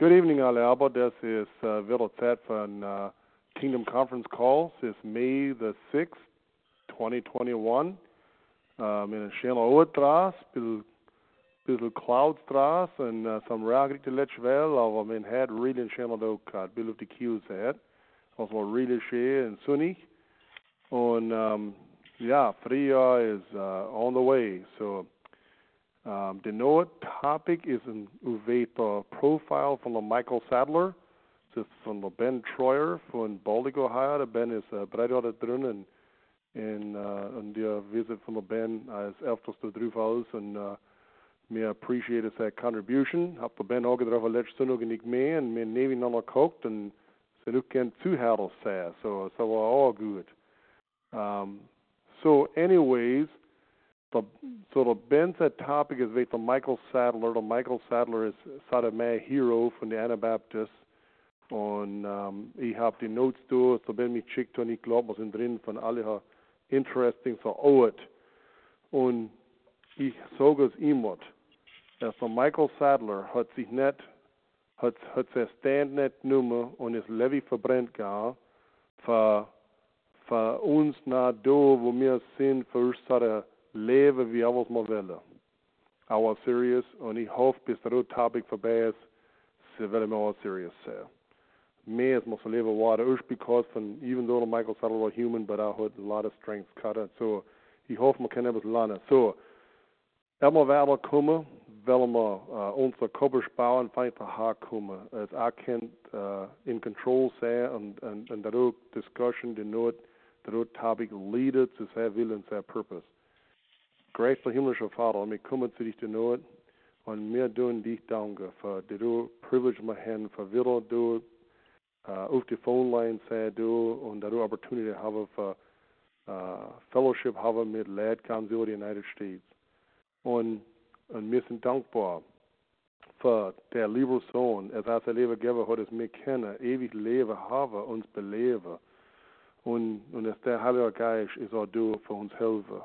Good evening, alle aber. Das ist uh, wieder Zeit von uh, Kingdom Conference Calls. It's May the 6th, 2021. Um, in schöne Oortras, bisschen, bisschen Cloudstras en uh, some ragged to let wel, aber men had really schöne gehad. Bill of the had. Was wel really and sunny. Und um, ja, Frühjahr is uh, on the way. So um, the note topic is een uweta profile from Michael Sattler. This is from Ben Troyer from Baltic, Ohio. De Ben is uh, bereid hadden drin en en uh, en die visit de Ben als elfste drufals en uh, me appreciate zijn contribution. Heb de Ben ook erover let zondag en ik mee en me nevi nog gekookt en ze ook kan toehouden zei. So so we're all good. Um, so anyways the so the Benza topic is with the Michael Sadler. The Michael Sadler is my hero from the Anabaptist. Und um, ich habe die Notes durch, so bin ich geschickt und ich glaube, wir sind drin von alle interesting so out. Und ich sage es ihm. Also Michael Sadler hat sich nicht, hat, hat sein Stand nicht genommen und ist Levy verbrennt gehabt für, für uns nach da, wo wir sind, für uns wie maar willen. I was serious, ich hoffe, bis der topic ist, sie werden more serious sein. Me as must live water ush because von even though Michael Sattler was human, but I had a lot of strength cut it. So ich hoffe, man etwas lernen. So, einmal werden kommen, wollen wir uh, unser Kopf bauen, fein zu Haar kommen. Als erkennt uh, in Control sein und, und, und dadurch Discussion, die Not, dadurch Topic leader zu sein Willen, sein Purpose. Grateful himmlischer Vater, wir kommen zu dich zu Not und wir tun dich danke für die du Privilege wir haben, für wieder du uh, auf die Phone Line sei du und du Opportunity haben für uh, Fellowship haben mit ganz über die United States. Und, und wir sind dankbar für der liebe Sohn, als er sein Leben gegeben hat, es mir kennen, ewig Leben haben, uns beleben. Und, und dass der Heilige Geist ist auch du für uns helfen.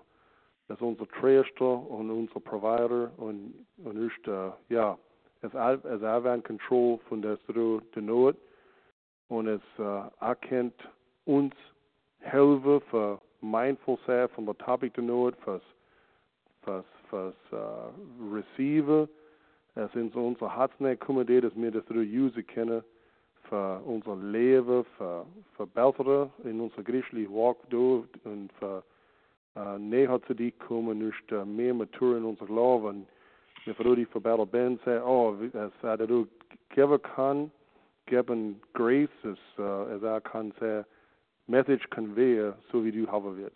Ist unser Tröster und unser Provider und, und ist, uh, ja, es ist auch in Control von der der Not und es uh, erkennt uns helfen für mindful sein von der Topic der Not, fürs, fürs, fürs uh, Receive. Es sind so unsere Herzen kommen, dass wir das use können für unser Leben, für, für Bessere in unser christlichen Walk do und für uh, näher zu dich kommen, nicht uh, mehr matur in unser Glauben. Und wenn du für Ben sei, oh, es hat du geben kann, geben Grace, es, uh, es er kann sehr Message convey, so wie du haben wird.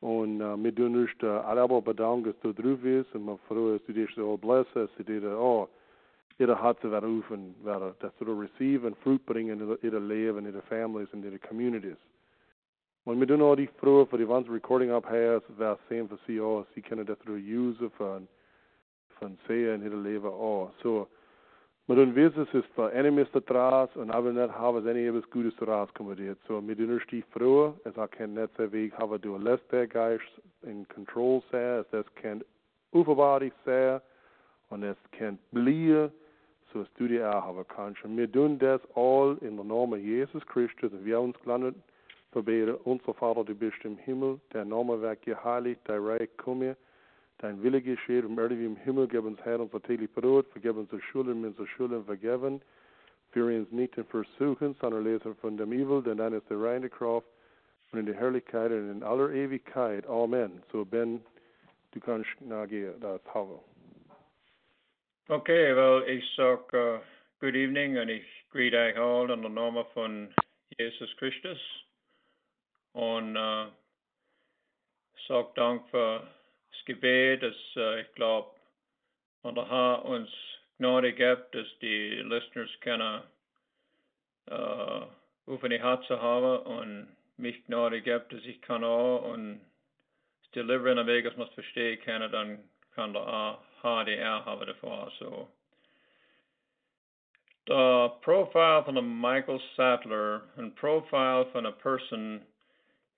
Und uh, wir tun nicht uh, aber bedanken, dass du drauf bist und wir freuen, dass du dich so blessst, dass du dir, oh, ihre Herzen werden rufen, dass du receive und Fruit bringen in ihre Leben, in ihre Families, in ihre Communities. Men vi nu die fru för de vanns recording up här så sen för sig och så kan det through use från från se en hela leva och så men dann vis es för enemies att dras och när har vi any of us godes dras kommer det så med den sti fru as I can net se väg har du geist in control säga as das kan overbody säga och das kan bli så studier har kanske med dun das all in the name Jesus Christus vi har uns gelandet Verbete, unser Vater, du bist im Himmel, der Name wird geheiligt, dein Reich komme, dein Wille geschehe, um Erde wie im Himmel, gib uns Herr unser täglich Brot, vergib uns unsere Schulden, wenn unsere Schulden vergeben, führe uns nicht in Versuchen, sondern lese von dem Evil, denn dein ist der reine Kraft und in der Herrlichkeit und in aller Ewigkeit. Amen. So Ben, du kannst nachgehen, das haben. Okay, well, ich sag uh, good evening und ich greet euch all in der Name von Jesus Christus. Und äh, sage Dank für das Gebet, dass ich glaube, und der Herr uns Gnade gibt, dass die Listeners können äh, auf die Herzen haben und mich Gnade gibt, dass ich kann auch und das Deliveren am Weg, dass man es verstehen kann, dann kann der die Ehre haben davor. So. Der Profile von Michael Sattler, ein Profile von einer Person,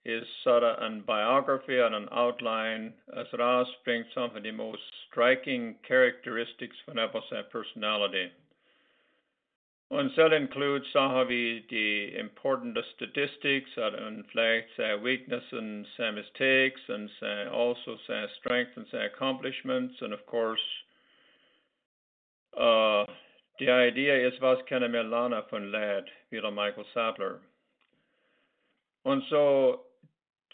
is sort of an biography and an outline as it brings some of the most striking characteristics von etwas personality. Und cell includes some the important statistics and flags uh, weakness and mistakes and also uh, strength and accomplishments and of course uh, the idea is was kennen wir lernen von Lad, wieder Michael Sattler. Und so,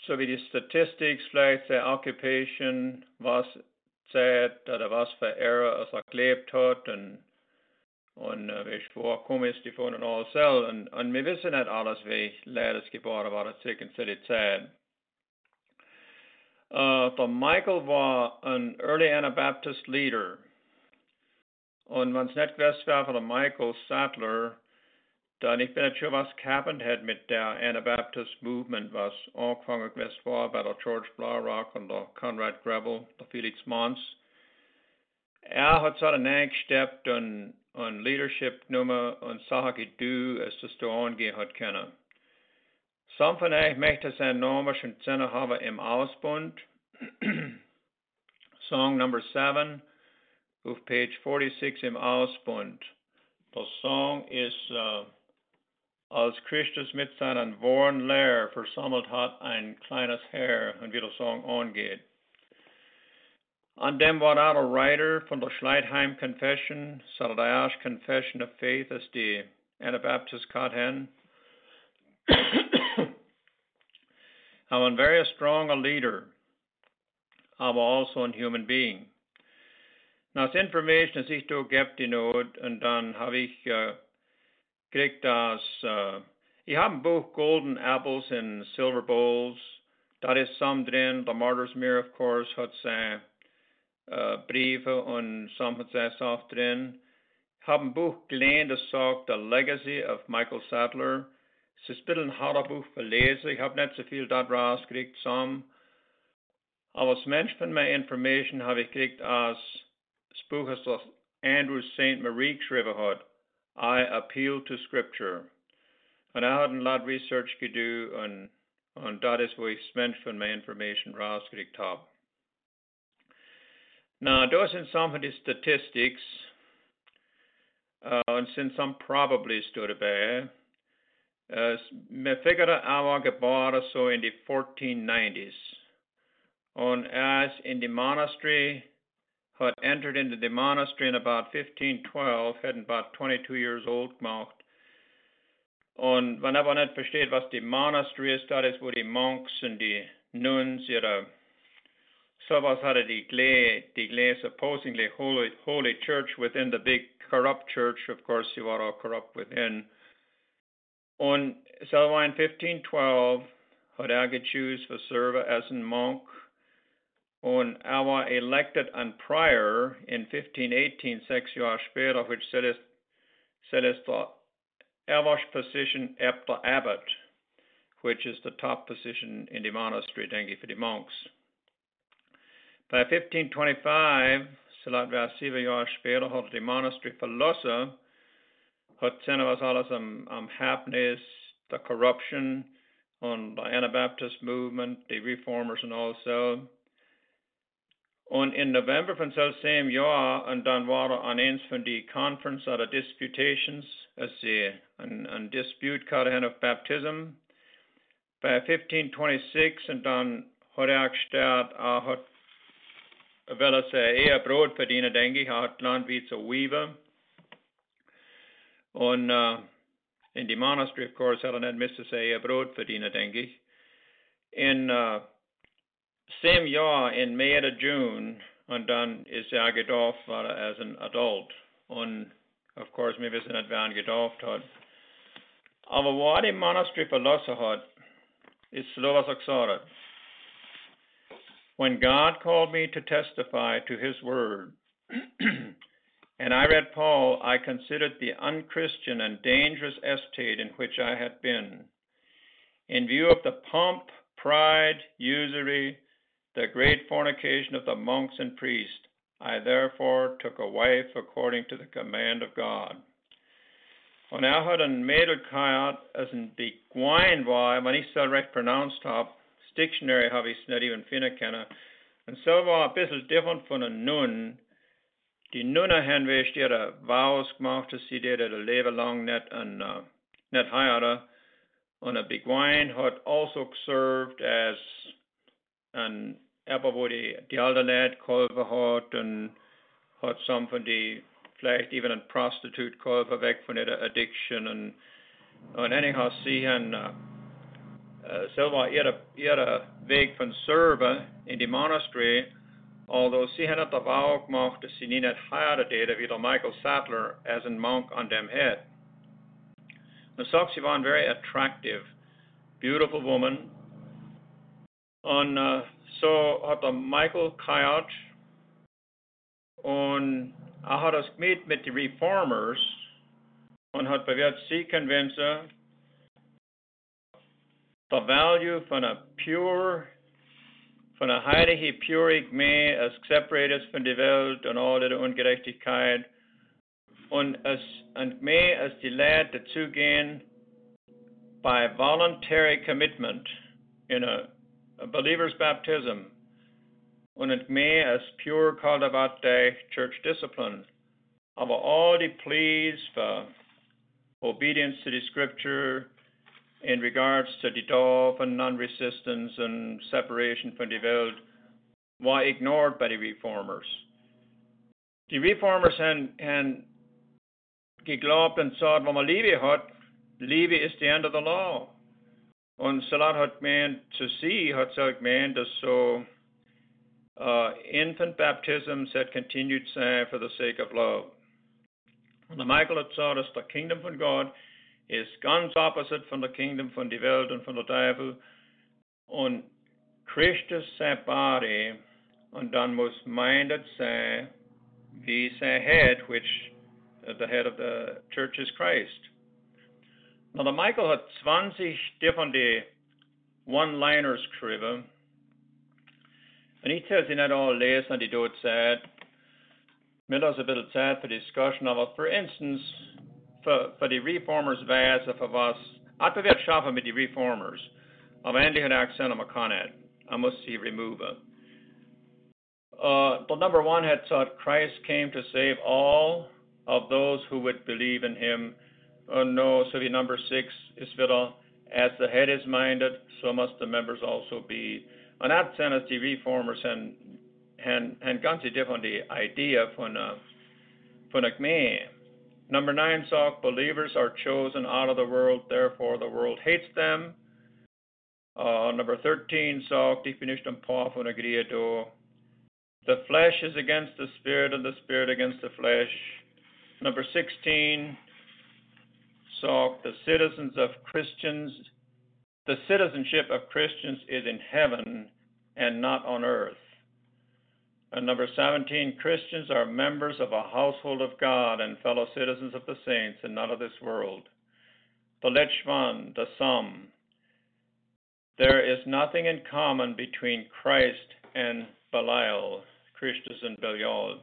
die Statistics, vielleicht der Occupation, was Zeit oder was für Ära es er gelebt hat und und uh, vi vorkom ifrån en ASL, und, und wir wissen nicht alles, wie lärdes geboren war, cirka till tid. Uh, Michael war ein early Anabaptist leader. Und wenn es nicht gewesen wäre Michael Sattler, sure, was hat mit der Anabaptist Movement, was angefangen war bei der George Blaurock und der Conrad Grebel, der Felix Manz. Er hat so angesteppt und und leadership nummer und Sachen du es das du angehen hat können. Some von euch möchte sein Name schon haben im Ausbund. Song number 7 auf page 46 im Ausbund. Der Song ist, uh, als Christus mit seinen Worten leer versammelt hat ein kleines Herr und wie der Song angeht. On dem war er a writer von der Schleitheim Confession, so Confession of Faith as die Anabaptist. I'm a very strong a leader, aber also a human being. Now, das Information, das ich gibt die Not, und dann habe ich äh, gekriegt, dass äh, ich habe ein Buch Golden Apples in Silver Bowls. Da ist some drin. The Martyr's Mirror, of course, hat sein uh, brieven und Samhazes auch drin. Ich habe Buch gelesen, das sagt The Legacy of Michael Sattler. Es ist ein bisschen ein harter Buch für Leser. Ich habe nicht so viel da rausgekriegt, some. Aber als Mensch von meiner Information habe ich gekriegt, als das Buch das Andrew St. Marie geschrieben hat. I appeal to Scripture. Und er hat ein lot of Research getan und, on das ist, wo Mensch von meiner Information rausgekriegt habe. Now, those in some of the statistics, uh, und sind some probably stod dabei. Uh, figuren er var geboren so in the 1490s. Und as in the monastery, had entered into the monastery in about 1512, had about 22 years old gemacht. Und wenn aber nicht versteht, was die Monastery ist, das ist, wo die Monks und die Nuns ihre Sowas had a declare, declare supposedly holy, holy church within the big corrupt church. Of course, you are all corrupt within. Und so in 1512 had er gechoose for serve as a monk. Und our elected and prior in 1518, sechs Jahre später, which said the position after abbot, which is the top position in the monastery, denke for the monks. By 1525, Salat Vasiva Jaar später, hat die Monastery verlassen, hat seine um, um, was alles am, the corruption, und the Anabaptist movement, the reformers and also. Und in November von selben Jahr, und dann war er an eins von die Conference oder Disputations, as sie ein, Dispute gehabt of Baptism. Bei 1526, und dann hat er gestellt, er hat wel eens eher brood verdienen, denke ich, hat Land wie zu weaven. Und uh, in die Monastery, of course, hat er nicht müssen eher Brot verdienen, denke. In uh, same Jahr, in May oder June, und dann ist er getauft worden als ein Adult. Und, of course, wir wissen nicht, wer ihn getauft hat. Aber wo er Monastery verlassen hat, ist so was er when God called me to testify to his word, and I read Paul, I considered the unchristian and dangerous estate in which I had been. In view of the pomp, pride, usury, the great fornication of the monks and priests, I therefore took a wife according to the command of God. Er hat ein Mädel geheiratet, als ein die Gwein war, wenn ich so recht pronounced habe, dictionary habe ich es even finden können. Und so war ein bisschen different von einem Nun. die henwees die er vows gemacht, dass sie der de leven lang net een uh, net heiraten. En a Beguine had also served as an Apple wo die, die Aldernet Kolve hat und hat some von die vielleicht even ein Prostitute Kolve weg von der Addiction und, und anyhow sie haben uh, uh, selber ihre, ihre Weg von Serve in die Monastery although sie haben nicht Vow gemacht, dass sie nicht heiratet, wie der Michael Sattler as ein Monk on dem head. And sagt, sie waren very attractive, beautiful woman. Und uh, so hat der Michael Kayat und er hat das gemeet mit den Reformers und hat bewährt sie convincen, the value von a pure, von a heilige purig me, as separated von der Welt und all der Ungerechtigkeit und es und me as die Leid dazu gehen by voluntary commitment in a, a believer's baptism und it may as pure the church discipline aber all the pleas for obedience to the scripture in regards to the dove and non-resistance and separation from the world were ignored by the reformers. Die Reformers haben, haben geglaubt und gesagt, wenn man Liebe hat, ist the end of the law. Und Salat gemeint, zu sie hat dass so uh, infant baptisms had continued say, for the sake of love. Der Michael hat gesagt, der Kingdom von Gott ist ganz opposite von der Kingdom von der Welt und von der Teufel. Und Christus sein Body, und dann muss minded sein, wie sein Head, which uh, the head of the church is Christ. Now, der Michael hat 20 different One-Liners geschrieben. Und ich tell sie nicht alle lesen, die dort sagt. Mir lasse ein bisschen Zeit für Diskussion, aber for instance, für, für die Reformers Weise, für was, hat wir schaffen mit den Reformers. Aber endlich hat Accent am Kanet. I muss sie remove. Uh, the number one had thought Christ came to save all of those who would believe in him. Uh, no, so the number six is wieder, as the head is minded, so must the members also be. Dat zijn als die reformers en, and en ganz different die idea van ik mee. Number nine sagt, believers are chosen out of the world, therefore the world hates them. Uh, number 13 sagt, ich bin nicht ein Paar von der The flesh is against the spirit and the spirit against the flesh. Number 16 the citizens of Christians the citizenship of Christians is in heaven and not on earth. And number 17, Christians are members of a household of God and fellow citizens of the saints and not of this world. The Lechman, the sum. There is nothing in common between Christ and Belial, Christus and Belial.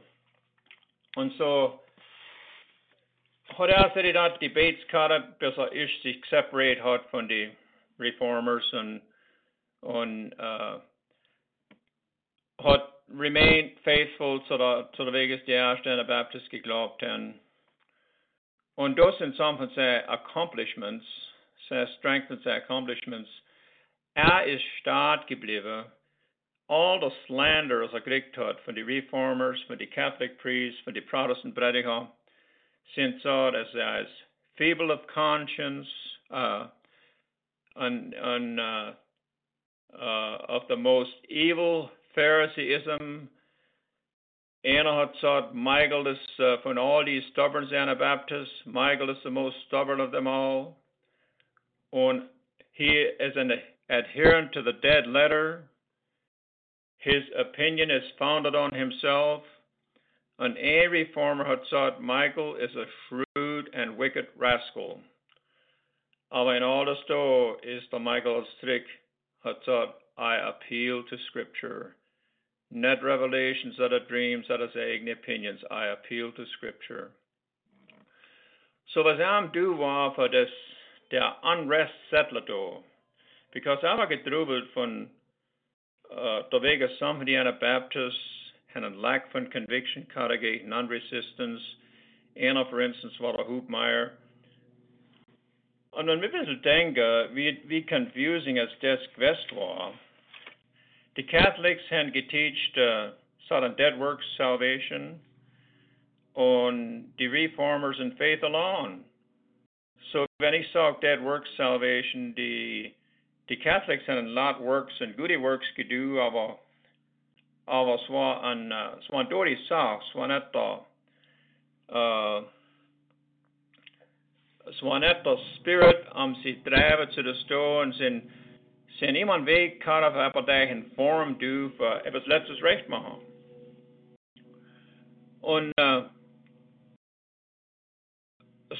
And so, hat er sig att debateskara besser ist sich separate hat von die reformers and on uh, hat remained faithful to the to the Vegas Diashtan Baptist geglaubt haben. Und das sind some von seinen accomplishments, seine strength und seine accomplishments. Er ist stark geblieben. All the slander, as er gekriegt hat, von den Reformers, von den Catholic priests, von den Protestant Prediger, sind so, as ist feeble of conscience, uh, on, on uh, uh, of the most evil Phariseeism. Anna had thought Michael is uh, from all these stubborn Anabaptists. Michael is the most stubborn of them all. And he is an adherent to the dead letter. His opinion is founded on himself. An reformer had thought Michael is a shrewd and wicked rascal. Aber in all the store is the Michael Strick hat thought, I appeal to Scripture. Net revelations that are dreams that are saying opinions. I appeal to Scripture. So was am du war für das Unrest settler do. Because I'm gedrubelt von uh, der Wege some of the Anabaptists en een lack van conviction karage, non-resistance, of for instance wat a Hubmaier. En dan een beetje denken, wie, wie confusing als des geweest was. The Catholics had geteacht uh, sudden dead works salvation on the reformers in faith alone. So when he saw dead works salvation, the the Catholics had a lot works and goody works could do of a av a swa an uh, swan dori sa swanetta uh swanetta spirit om sitt drävet to the stones and sen iemand väg kar av på dagen form du för it was let's us recht. Und uh,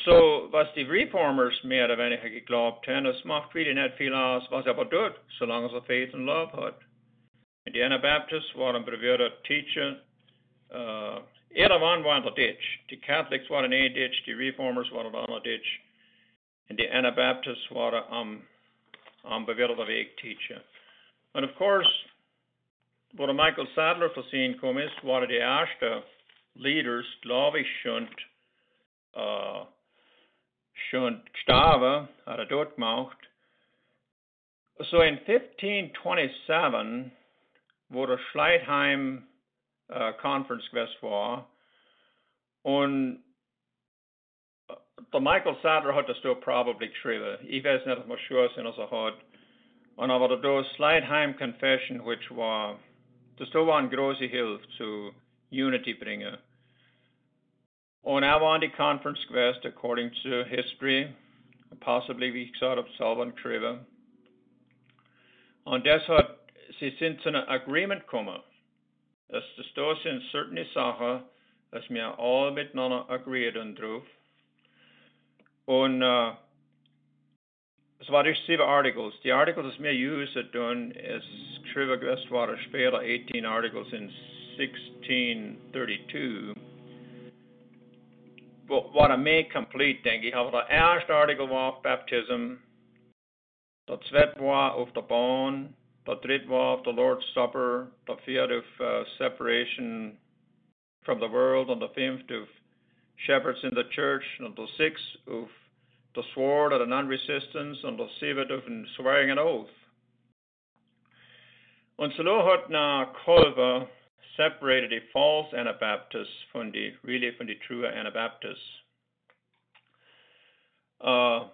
so was die Reformers mehr oder weniger geglaubt haben, das macht viele nicht viel aus, was Faith and Love hat. Und die Anabaptists waren probiert teachen, uh, war in der ditch. Die Catholics waren in eine ditch, die Reformers waren in einer ditch. Und die Anabaptists waren am, am bewährten Weg teachen. Und of course, der Michael Sattler versehen kom ist, waren die ersten leaders, ich, schon, uh, gestorben, hat er dort. So in 1527, wo der Schleitheim uh, Conference gewesen war, und der Michael Sattler hat das da probably geschrieben. Ich weiß nicht, ob man sure sind, als er hat. Und aber da Schleitheim Confession, which war, das da war eine große Hilfe zu Unity bringen. Und er war an die Conference gewesen, according to history, possibly wie gesagt habe, selber geschrieben. Und das hat, sie sind zu einem Agreement gekommen. dass das da sind certain Sachen, dass wir alle miteinander agreeden drauf. Und uh, es war durch sieben Articles. Die Articles, die wir usen tun, ist geschrieben gewesen später 18 Articles in 1632. Var mer complete, denke ich. Aber der erste Artikel war auf Baptism. Der zweite war auf der Bahn. Der dritte of the Lord's Supper. the vierte of uh, Separation from the world. Und the fifth of Shepherds in the Church. Und the sixth of the sword of the non-resistance. Und the seventh of Swearing an Oath. Und so hat nach Culver separated the false Anabaptists from the really from the true Anabaptists. Uh,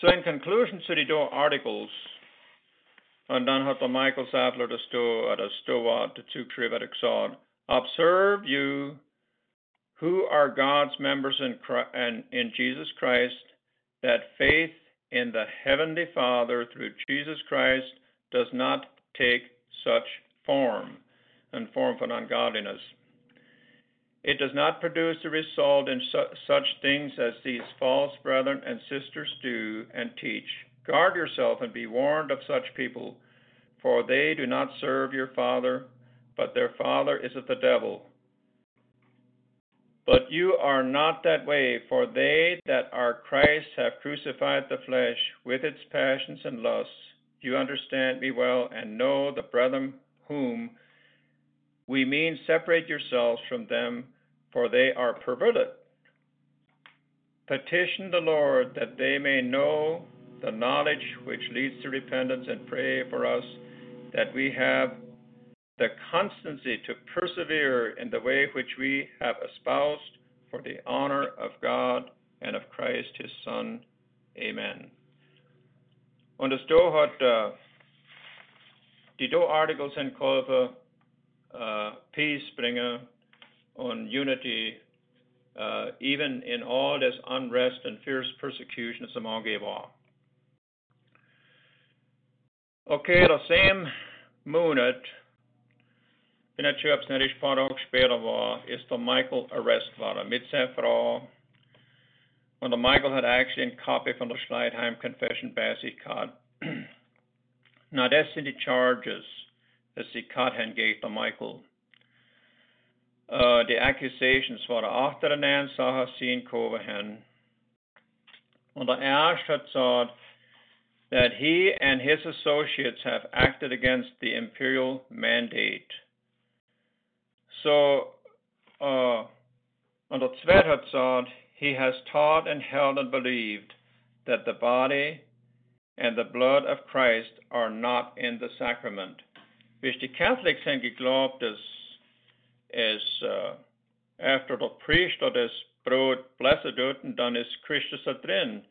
so in conclusion to the two articles, and then hat Michael Sattler the stå, eller stå the two skriver observe you who are God's members in, Christ, in Jesus Christ, that faith in the Heavenly Father through Jesus Christ does not take such form and form for ungodliness. It does not produce the result in su- such things as these false brethren and sisters do and teach. Guard yourself and be warned of such people, for they do not serve your Father, but their Father is of the devil. But you are not that way, for they that are Christ have crucified the flesh with its passions and lusts. You understand me well and know the brethren whom we mean separate yourselves from them, for they are perverted. Petition the Lord that they may know the knowledge which leads to repentance and pray for us that we have the constancy to persevere in the way which we have espoused for the honor of God and of Christ his Son. Amen. Und es hat uh, die do Articles in Kulve uh, peace bringer on unity, uh, even in all this unrest and fierce persecution among all. Okay, the same månad, wenn jag köps när ich paar Tage später war, ist der Michael arrest war, mit seiner Frau. Und der Michael had actually a copy from the Schleitheim Confession Basic Card. now, that's in the charges as de kat hen gate om Michael. Uh, the accusations var after den en sa har sin kova hen. And the Ash had thought that he and his associates have acted against the imperial mandate. So, uh, Tzvet hat he has taught and held and believed that the body and the blood of Christ are not in the sacrament. Which the Catholics haben geglaubt, dass es uh, after the priest or das Brot blessed wird, und dann ist Christus da.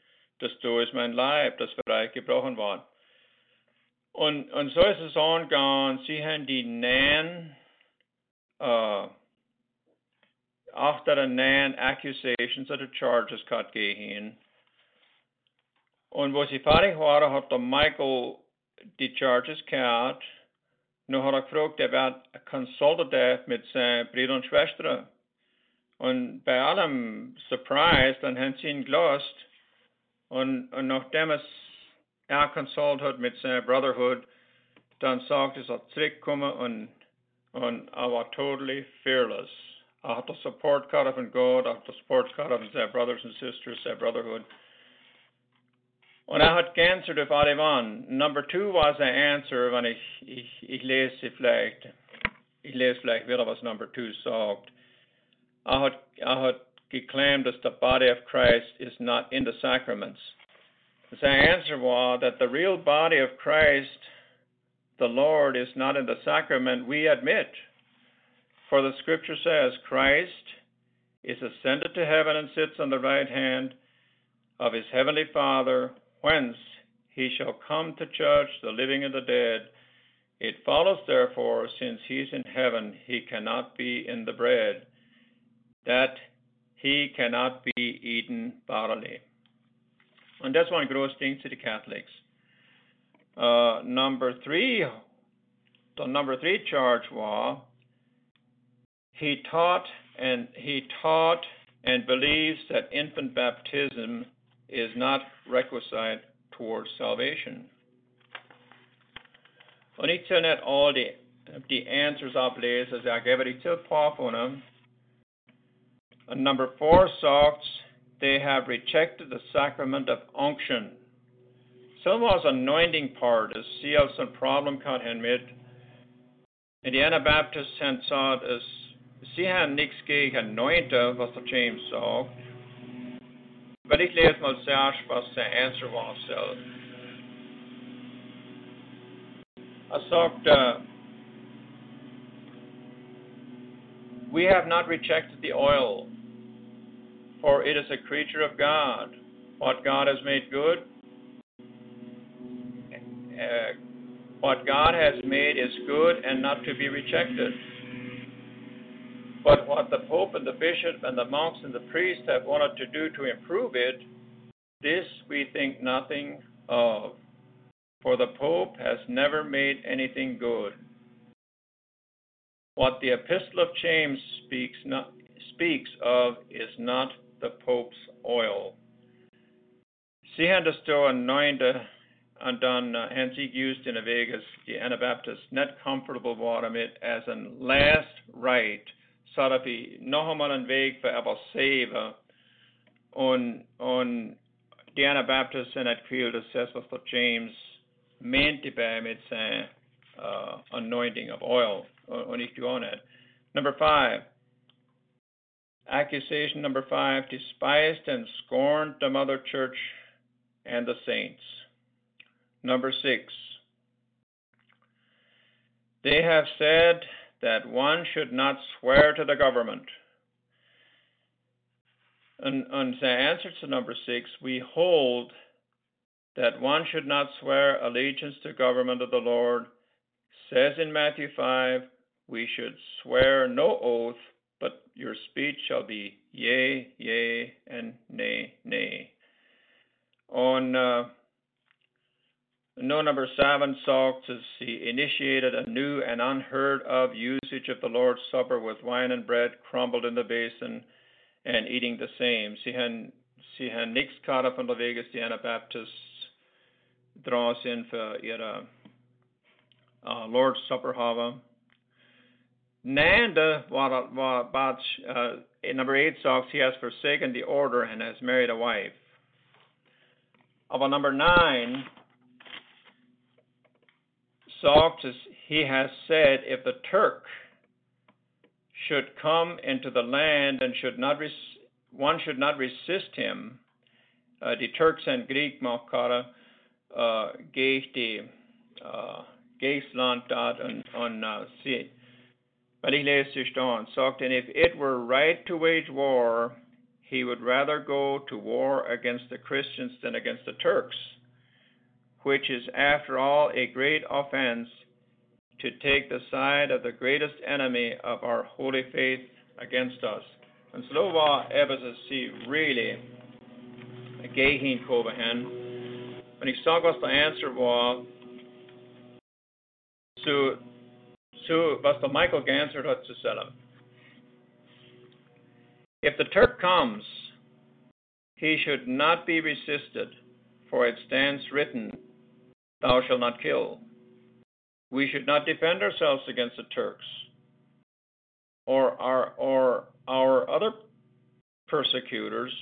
Das du ist mein Leib, das für euch gebrochen wird. Und, und so ist es angegangen. Sie haben die Nahen, uh, after the Nahen accusations the charges cut gehen. Und wo sie fertig waren, hat der Michael die Charges gehabt. Nu hat er gefragt, er wird consultativ mit seinen Brüdern und Schwestern. Und bei allem Surprise, dann haben sie ihn gelost. Nachdem es er consult hat mit seiner Brotherhood, dann sagt er, er zurückkommen und, und er war totally fearless. Er hat den Support gehabt von Gott, er hat den Support gehabt von seinen Brothers and Sisters, seiner Brotherhood. Und er hat geantwortet auf alle waren. Number two was der Answer, wenn ich, ich, ich lese vielleicht, ich lese vielleicht wieder, was Number two sagt. Er hat, er hat geclaimed that the body of Christ is not in the sacraments. The answer was that the real body of Christ, the Lord, is not in the sacrament we admit. For the scripture says, Christ is ascended to heaven and sits on the right hand of his heavenly Father whence he shall come to judge the living and the dead. It follows, therefore, since he is in heaven, he cannot be in the bread, that he cannot be eaten bodily. And that's one gross thing to the Catholics. Uh, number three, the number three charge was he taught and he taught and believes that infant baptism is not requisite towards salvation. Och ni känner all the, the answers avläses, jag ger det till påfunnen. And number four talks, they have rejected the sacrament of unction. Was anointing part, as CL some problem kan han med. And the Anabaptists han sa as sie han nichts gegen anointa, was the James sa. But ich lese mal zuerst, was der Answer war. So, er sagt, we have not rejected the oil, for it is a creature of God. What God has made good, uh, what God has made is good and not to be rejected. But what the Pope and the Bishop and the monks and the priests have wanted to do to improve it, this we think nothing of. For the Pope has never made anything good. What the Epistle of James speaks, not, speaks of is not the Pope's oil. Sie haben das da anointed und dann uh, haben used in a Vegas, die Anabaptists, not comfortable water it as a last att vi nog har man en väg för att save und, und die Anabaptisten hat viel das says was James meinte bei mit sein uh, anointing of oil und ich tue it. Number five, accusation number five, despised and scorned the mother church and the saints. Number six, they have said that one should not swear to the government. And, and the answer to number six, we hold that one should not swear allegiance to government of the Lord. Says in Matthew 5, we should swear no oath, but your speech shall be yea, yea, and nay, nay. On uh, no number seven Saul as he initiated a new and unheard of usage of the Lord's Supper with wine and bread crumbled in the basin and eating the same. Sie haben, sie haben nichts gehabt von Vegas, die Anabaptists draußen für ihre uh, Lord's Supper haben. Nanda, about, uh, number eight talks, he has forsaken the order and has married a wife. About number nine, Socrates, he has said, if the Turk should come into the land and should not res- one should not resist him. Uh, die Turks and Griek makara uh, geeft die uh, Geestland dat on, on uh. But he lays sich down, sagt, and if it were right to wage war, he would rather go to war against the Christians than against the Turks, which is after all a great offense to take the side of the greatest enemy of our holy faith against us. Så var Ebbes si really gay hin kova hen. Men ik såg vad the answer var så så vad the Michael Ganser hat to sell If the Turk comes, he should not be resisted, for it stands written, Thou shalt not kill. We should not defend ourselves against the Turks or our, or our other persecutors,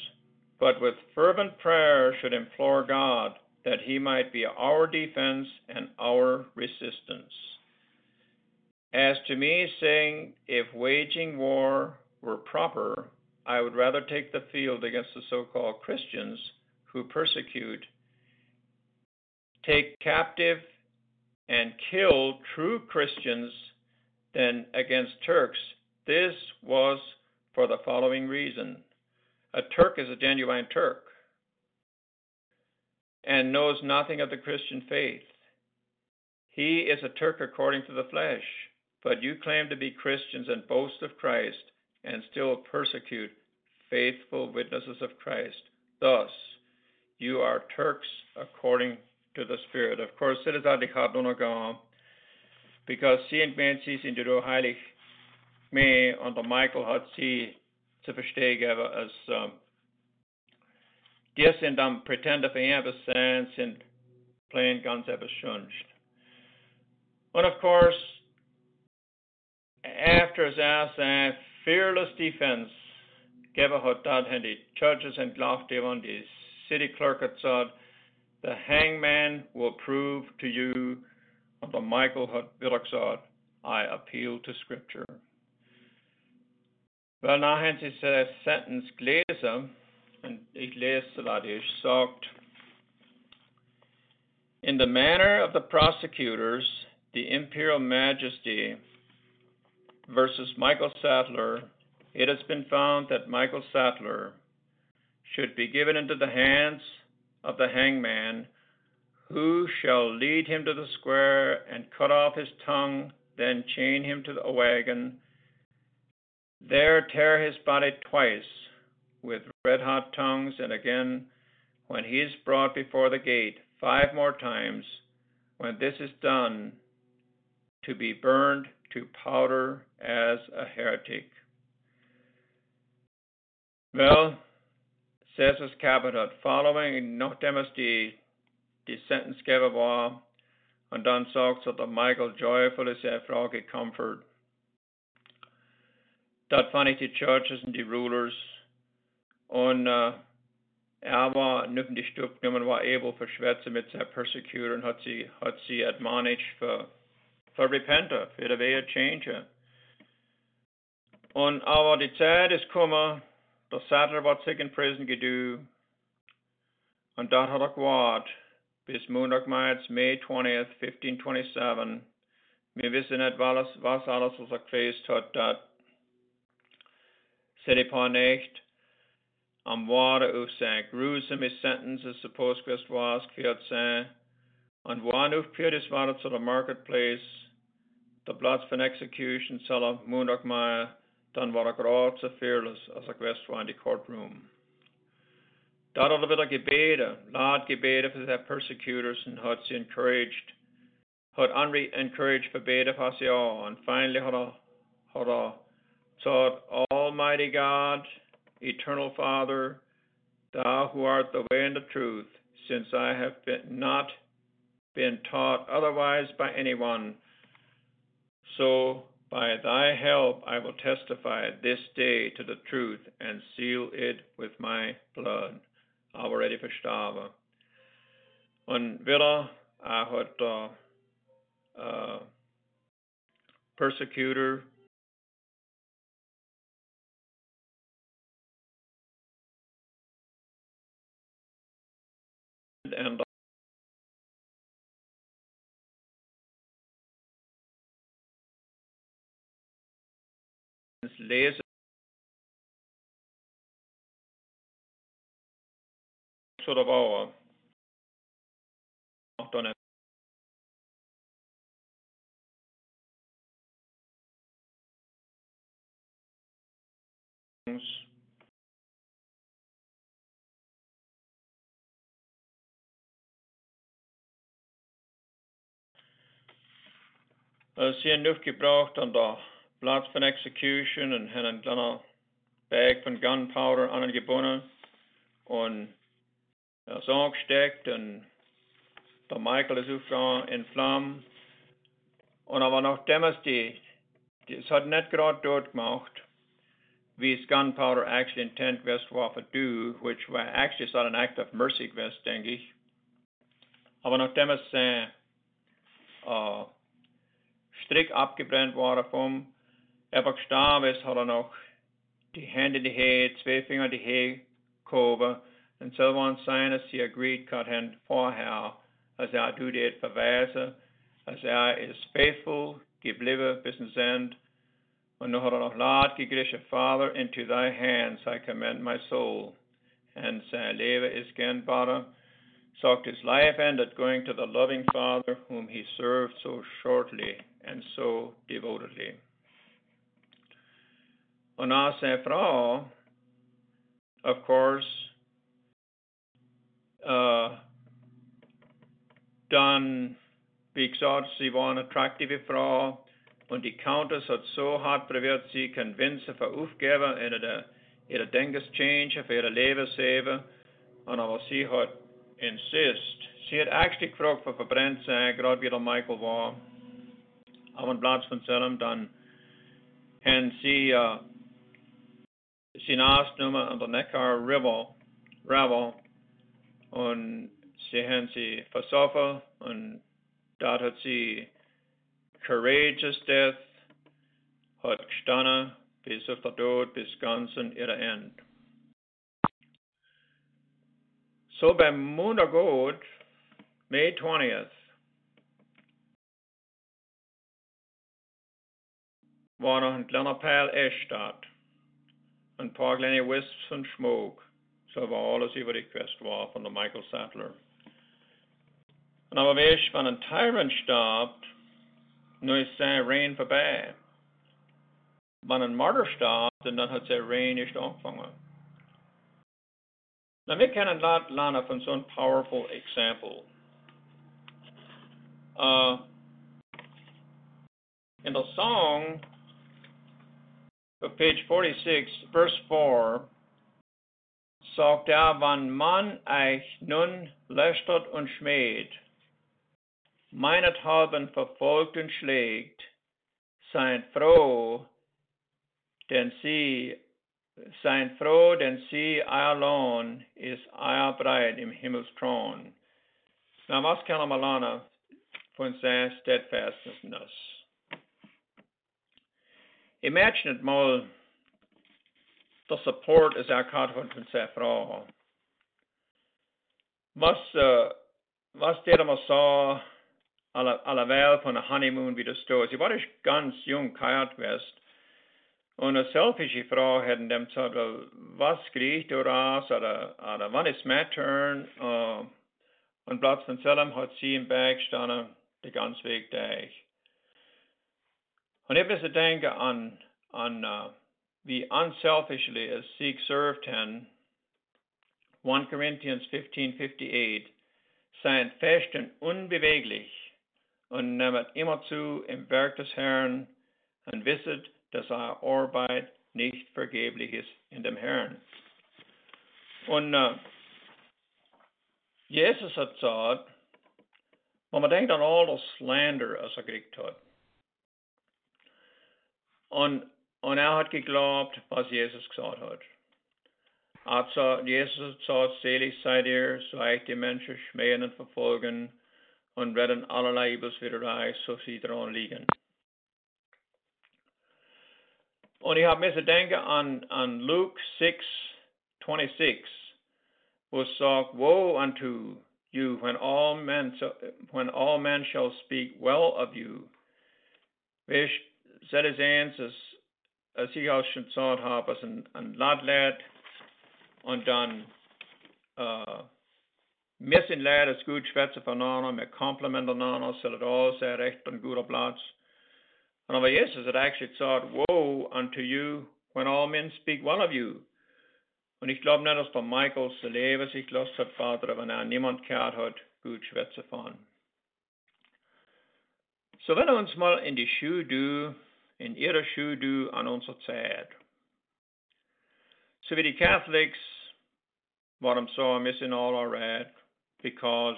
but with fervent prayer should implore God that he might be our defense and our resistance. As to me, saying, if waging war were proper, I would rather take the field against the so called Christians who persecute, take captive and kill true Christians than against Turks. This was for the following reason a Turk is a genuine Turk and knows nothing of the Christian faith. He is a Turk according to the flesh, but you claim to be Christians and boast of Christ and still persecute faithful witnesses of Christ. Thus, you are Turks according to the Spirit. Of course, it is the because seeing men sees into the heilig me under Michael hat sie zu verstehen gegeben, als um, die sind am pretender für etwas sein, sind plain ganz etwas schönst. And of course, after that fearless defense gave gegeben hat, dort haben die Churches entlarvt, die die city clerk hat gesagt, the hangman will prove to you, und the Michael wieder gesagt, I appeal to Scripture. Wel, nachher ist der Sentence gelesen, und ich lese das, sagt, In the manner of the prosecutors, the imperial majesty versus Michael Sattler, it has been found that Michael Sattler should be given into the hands of the hangman, who shall lead him to the square and cut off his tongue, then chain him to a wagon, there tear his body twice with red hot tongues, and again when he is brought before the gate five more times. When this is done, to be burned to powder as a heretic. Well, says his cabinet, following die, die Sentence gegeben war, und dann sagt so der Michael joyful ist er Frage comfort. Dort fand ich die Churches und die Rulers und äh, er war die Stub genommen, war able für Schwätze mit seinen Persecutor und hat sie, hat sie admonished für, für Repenter, für die Wehe Change. Und aber die Zeit ist gekommen, der Sattler wird sich in Prison gedu, und dort hat er gewartet, bis Montag, März, May 20th, 1527. Wir wissen nicht, was, was alles, was er gefasst hat, dort said upon echt, am water of zijn gruesome sentence is supposed quest was kviat zijn, and one of pure water to the marketplace, the bloods van execution sala moondag maya, dan var ik so fearless as a quest in the courtroom. Dat hadden we de gebeden, laat gebeden for their persecutors and had encouraged, had unre encouraged gebeden for ze and finally had a, had a taught Almighty God, Eternal Father, Thou who art the way and the truth, since I have been, not been taught otherwise by anyone, so by thy help I will testify this day to the truth and seal it with my blood. Already verstarbe. Und wieder I had uh, uh, persecutor and lezen så det var dan Siden nu gebraucht an der Platz von Execution und haben ein kleiner Bag von Gunpowder angebunden und das angesteckt und der Michael ist auch in Flammen. Und aber nachdem es die, die es hat nicht gerade dort gemacht, wie es Gunpowder actually intent west war für do, which was actually not an act of mercy gewesen, denke ich. Aber nachdem es äh, uh, Strick abgebrannt war vom, er gestorben ist, hat er noch die Hände in die Höhe, zwei Finger in die gehoben und so waren seine, sie agreed kat hen vorher, als er du det verweise, als er is faithful geblieben bis ins End. Und nu hat er noch laut gegriffen, Father, into thy hands I commend my soul. And Leben ist gern Vater, sagt his life ended going to the loving Father whom he served so shortly and so devotedly. Als seine Frau, of course, uh, dann, wie gesagt, sie war eine attraktive Frau und die Countess hat so hart probiert, sie convince für aufgeben in ihre, ihre Denkeschange, für ihre Lebensleben. Und aber sie hat insist. Sie hat actually gefragt für verbrennt sein, gerade wie der Michael war. Auf dem Platz von Salem, dann haben sie, uh, sie nachgenommen an der Neckar River, River und sie haben sie versoffen und courageous death, hat gestanden bis auf der Tod, End. So beim Montagott, May 20th, war noch ein paar kleine Wisps von Smoke. So war alles über die Quest war von der Michael Sattler. Und aber weißt, wenn ein Tyrant starb, nur ist sein Reign vorbei. Wenn ein Martyr starb, dann hat sein Reign nicht angefangen. Now, wir kennen lernen von so einem powerful example. Uh, in the song of page 46, verse 4, sagt er, wann man euch nun lästert und schmäht, meinethalben verfolgt und schlägt, seid froh, denn sie, seid froh, denn sie allein ist euer Breit im Himmelsthron. Na, was kann lernen von seiner Steadfastness? Imagine mal, the support is er gehad von seiner Frau. Was, uh, was der man sah, alhoewel van een honeymoon wie de stoot. Ze was ganz jong, kaart west. Und eine selfische Frau hätten dem gesagt, was kriegt du raus, oder, oder wann ist mein Turn? Uh, und Platz von Salem hat sie im Berg gestanden, den ganzen Weg durch. Und ich muss denken an, an uh, wie unselfishly es sie served haben. 1 Corinthians 15:58 seien fest und unbeweglich und nehmet immer zu im Werk des Herrn und wisset, dass eure Arbeit nicht vergeblich ist in dem Herrn. Und äh, Jesus hat gesagt, wenn man denkt an all das slander, was er gekriegt hat, und, und er hat geglaubt, was Jesus gesagt hat. Also Jesus gesagt, selig seid ihr, so euch die Menschen schmähen und verfolgen und werden allerlei Übelswirrerei, so sie daran liegen. Und ich habe mir denken an, an Luke 6, 26, wo es sagt, Woe unto you when all men when all men shall speak well of you. Wees zet is eens as as ik als je zout heb als een, een lad leid en dan uh, missen leid is goed schwätzen van anderen, met complimenten aan anderen, zodat alles zijn recht en goede plaats. And over Jesus it actually thought, Woe unto you when all men speak well of you. Und ich glaube nicht, dass der Michael Leben sich los hat, Vater, wenn er niemand gehört hat, gut schwätzen von. So wenn wir uns mal in die Schuhe du, ihre Schuhe du an unserer Zeit. So wie die Catholics, warum so missing all our right, because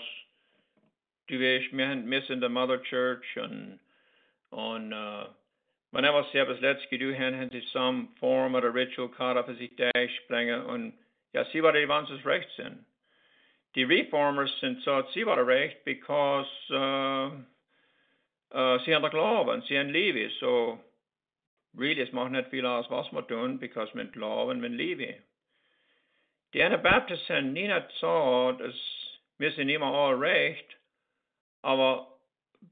weißt, wir missing the Mother Church und, und uh, let's gedoe hen, hen ze some form of a ritual caught up as ik dash brengen und ja, sie war die wanses recht sind. Die Reformers sind so, sie war recht, because uh, uh, sie haben Glauben, sie haben Liebe, so really, es macht nicht viel aus, was wir tun, because mit Glauben, mit Liebe. Die Anabaptisten nie nicht so, dass wir sind immer all recht, aber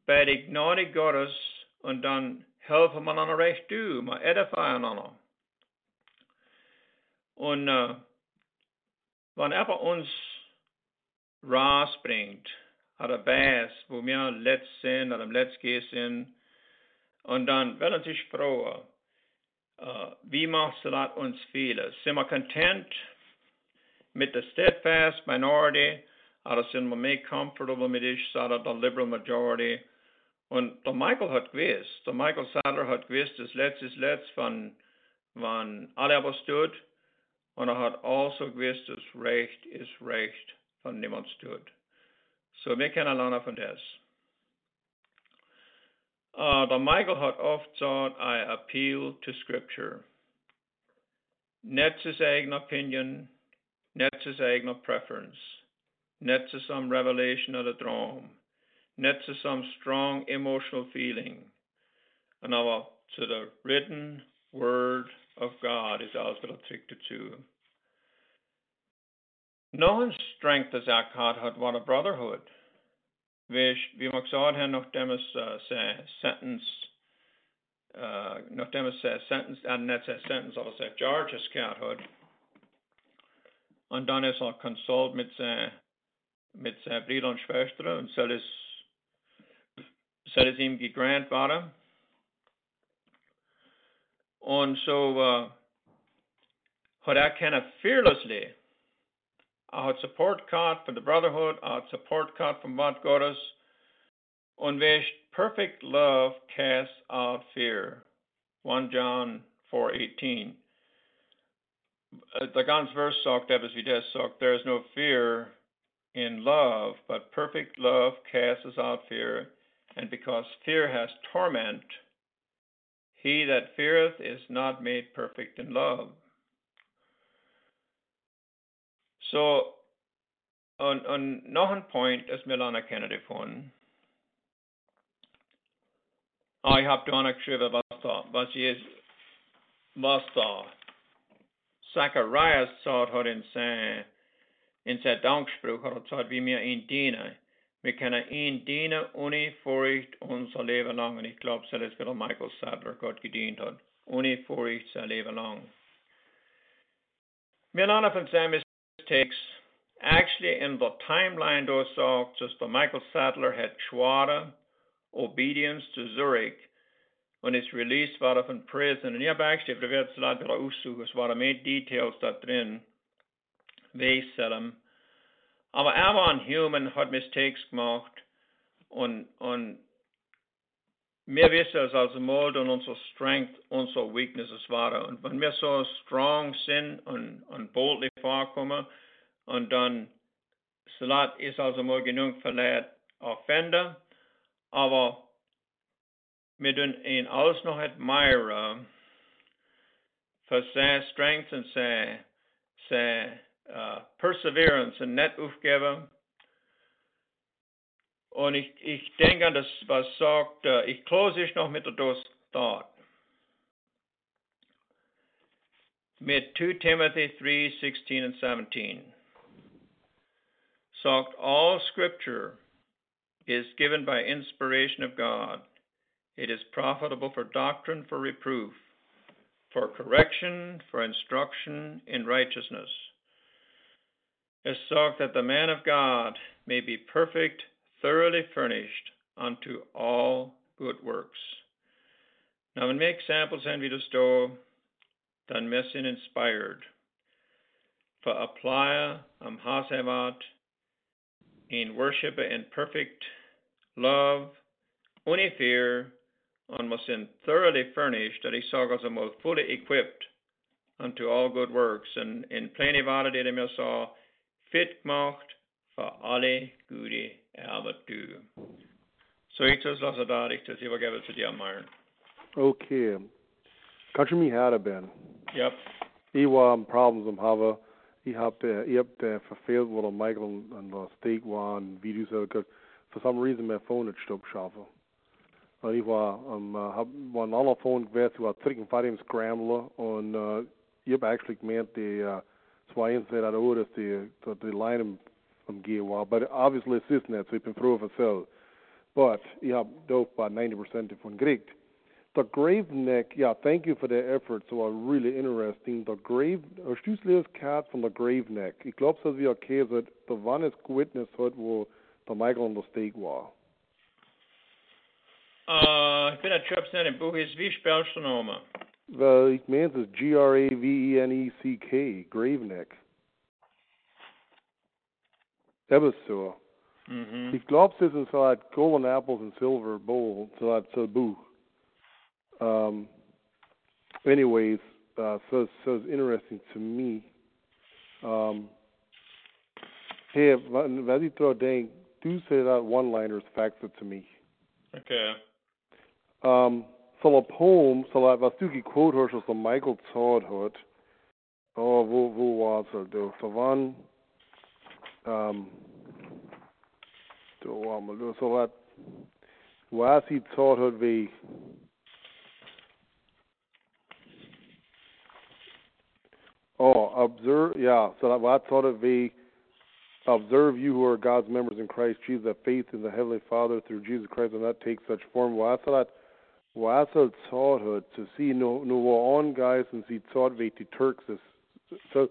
bei der Gnade Gottes und dann helpen man aan recht doen, maar edifieren aan. Und äh, wenn er uns rausbringt, er Bass, wo wir letzt sind oder im Letztgehen sind, und dann werden sich fragen, äh, wie macht es uns viele? Sind wir content mit der steadfast minority, oder sind wir mehr comfortable mit der liberal majority? Und der Michael hat gewusst, der Michael Sadler hat gewusst, das Letzte ist Letzt von, von alle tut. Und er hat also gewusst, das Recht ist Recht von niemand tut. So, wir können lernen von das. Uh, der Michael gesagt, I appeal to Scripture. Nicht zu eigener Opinion, nicht zu eigener Preference, zu some revelation oder Traum net to some strong emotional feeling. And now to the written word of God is alles wat tryckte No Någon strength as jag had what a brotherhood. Vi, vi mag sa här nog demas uh, sentence uh, nog demas sentence, and net sentence av sig Georges kärhud. Und dann ist er konsult mit, mit seiner Brüder und Schwester und soll es så det ihm gegrant war. Und so uh, hat er keine fearlessly. Hat Support gehabt von der Brotherhood, er hat Support gehabt vom Wort Gottes. Und wer perfect love casts out fear. 1 John 4:18. Der ganze Vers sagt etwas wie das sagt, there is no fear in love, but perfect love casts out fear, and because fear has torment, he that feareth is not made perfect in love. So, on, on nog en point is Milana Kennedy von. I have to skriva vad da, vad är vad da. Zacharias sa har en sin, en sin dankspråk har sagt vi mer in dina. Vi kan en dina uni foricht unser Leben lang. Und ich glaube, das wird Michael Sattler Gott gedient hat. Uni foricht sein Leben lang. Mir einer von seinen mistakes, actually in the timeline sagt, dass der Michael Sattler hat geschworen, obedience to Zurich, und ist released war von prison. Und ich habe actually, det wird så lätt att aussuchen, es var med details da drin, Weißelm, aber er war ein Human, hat Mistakes gemacht und, und wir wissen also mal und unsere Strength, unsere Weaknesses waren. Und wenn wir so strong sind und, und boldly vorkommen und dann Salat ist also mal genug verleiht Offender, aber wir tun ihn alles noch admire für seine Strength und seine, seine uh, Perseverance en net aufgeben. Und ich, ich denke an das, was sagt, uh, ich close ich noch mit der Thought. Mit 2 Timothy 3, 16 and 17. sagt all scripture is given by inspiration of God. It is profitable for doctrine, for reproof, for correction, for instruction in righteousness. Es sagt that the man of God may be perfect, thoroughly furnished unto all good works. Now, when make samples and vi står den messen inspired for apply am hasevat in worship in perfect love, only fear, was in thoroughly furnished that he saw as a most fully equipped unto all good works, and in plenty det de saw fit gemacht för alle gode arbeid Så ikke så så där riktigt, det var gavet till Diamaren. Okay. Kanske mi hade ben. Yep. I var problems om hava. I hade i hade förfällt vad Michael and the steak one videos because for some reason my phone had stopped shuffle. Og I var um uh, var en annan phone geweest, die var trykken for dem scrambler und uh, ich hab actually gemeint die uh, instead at order the the line from gear war, but obviously it's this net, so ich bin froh für Cell. But hab dope by 90% davon gekriegt. The Graveneck, yeah, thank you for the effort. So uh, really interesting. The Grave, uh, Stusleers Cat from the Graveneck. Ich glaube, dass wir okay sind. Der wann es gewitness hat, wo der Michael on the stake war. Uh, ich bin ein Chöps in dem Buch ist, wie spellst du nochmal? Well, ich meine, es ist G-R-A-V-E-N-E-C-K, Graveneck. So. Mhm. Ich glaube, es ist so Golden Apples and Silver Bowl, so ein so ein Buch. Um, anyways, uh, so, so it's interesting to me. Um, hey, was ich daran denke, du say that one-liners facts it to me. Okay. Um, so a poem, so that, was du gequote hast, was der Michael Todd hat, oh, wo, wo war's er, du, so wann, um, du, warte so that, was he taught hat, wie, Oh, observe, yeah. So that what sort of a observe you who are God's members in Christ Jesus, that faith in the Heavenly Father through Jesus Christ will not take such form. That what taught her to see no no on guys and see taught we to Turks so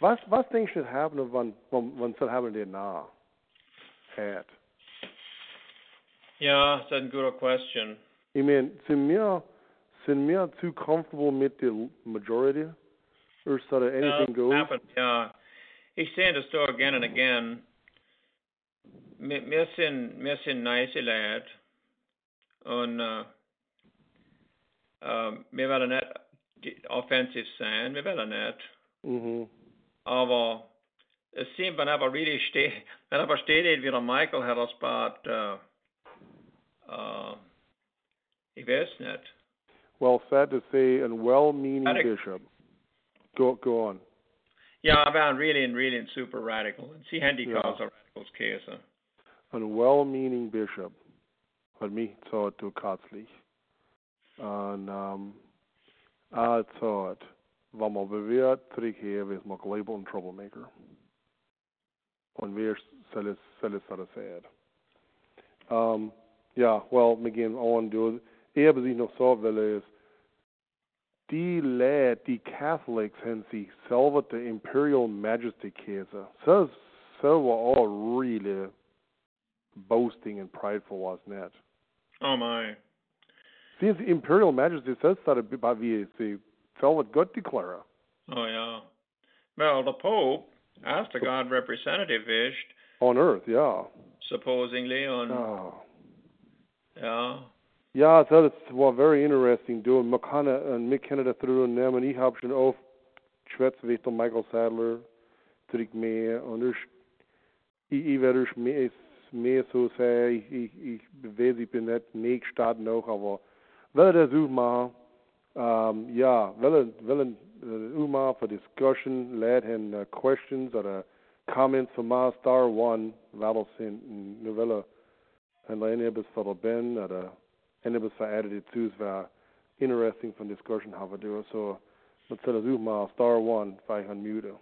was was things should happen when when when so happen det now had. Yeah, that's a good question. I mean, sind wir sind wir too comfortable mit the majority? or sort of anything uh, goes? Happened, yeah. Ich sehe das da again and again. Wir sind, wir sind nice lad. Und uh, uh, wir werden nicht offensiv sein, wir werden nicht. Mhm. Aber es wenn aber really steht, wenn aber steht, wie der Michael hat uh, uh, ich weiß nicht. Well, sad to say, and well-meaning bishop. Go go on. Ja, wir waren really and really and super radical. Und sie haben die Ja. Cause radicals Käse. Een well-meaning bishop had me taught to katzlich. Um, I thought, me beweert teruggeven is mijn label een troublemaker. En weer zullen zullen zullen zeggen. Um, ja, well, again, on do. Ik wat ik nog zo willen is, die led, die Catholics, hen sie de Imperial Majesty keze. So, so were all really boasting and prideful, wasn't it? Oh my. Since Imperial Majesty says that by wie sie selber Gott declare. Oh yeah. Well, the Pope asked the God representative ish, On earth, yeah. supposedly on Oh. yeah. Ja, dat is wel very interesting. We kunnen en we kennen dat through nemen. Ik heb schon auf Schwetz weet Michael Sattler terug mee. En dus ik ik werd dus meer meer zo zei. Ik ik ik bewees ik ben net niet staat nog, aber wel dat zo maar. Um, ja, wel een uh, maar for discussion, let hen uh, questions or uh, comments van ma star one. Wel zijn novelle en alleen hebben voor de ben or uh, en hebben ze added toe is interesting van discussion hebben doen. So, dat zullen ze maar star one, vijf gaan muten.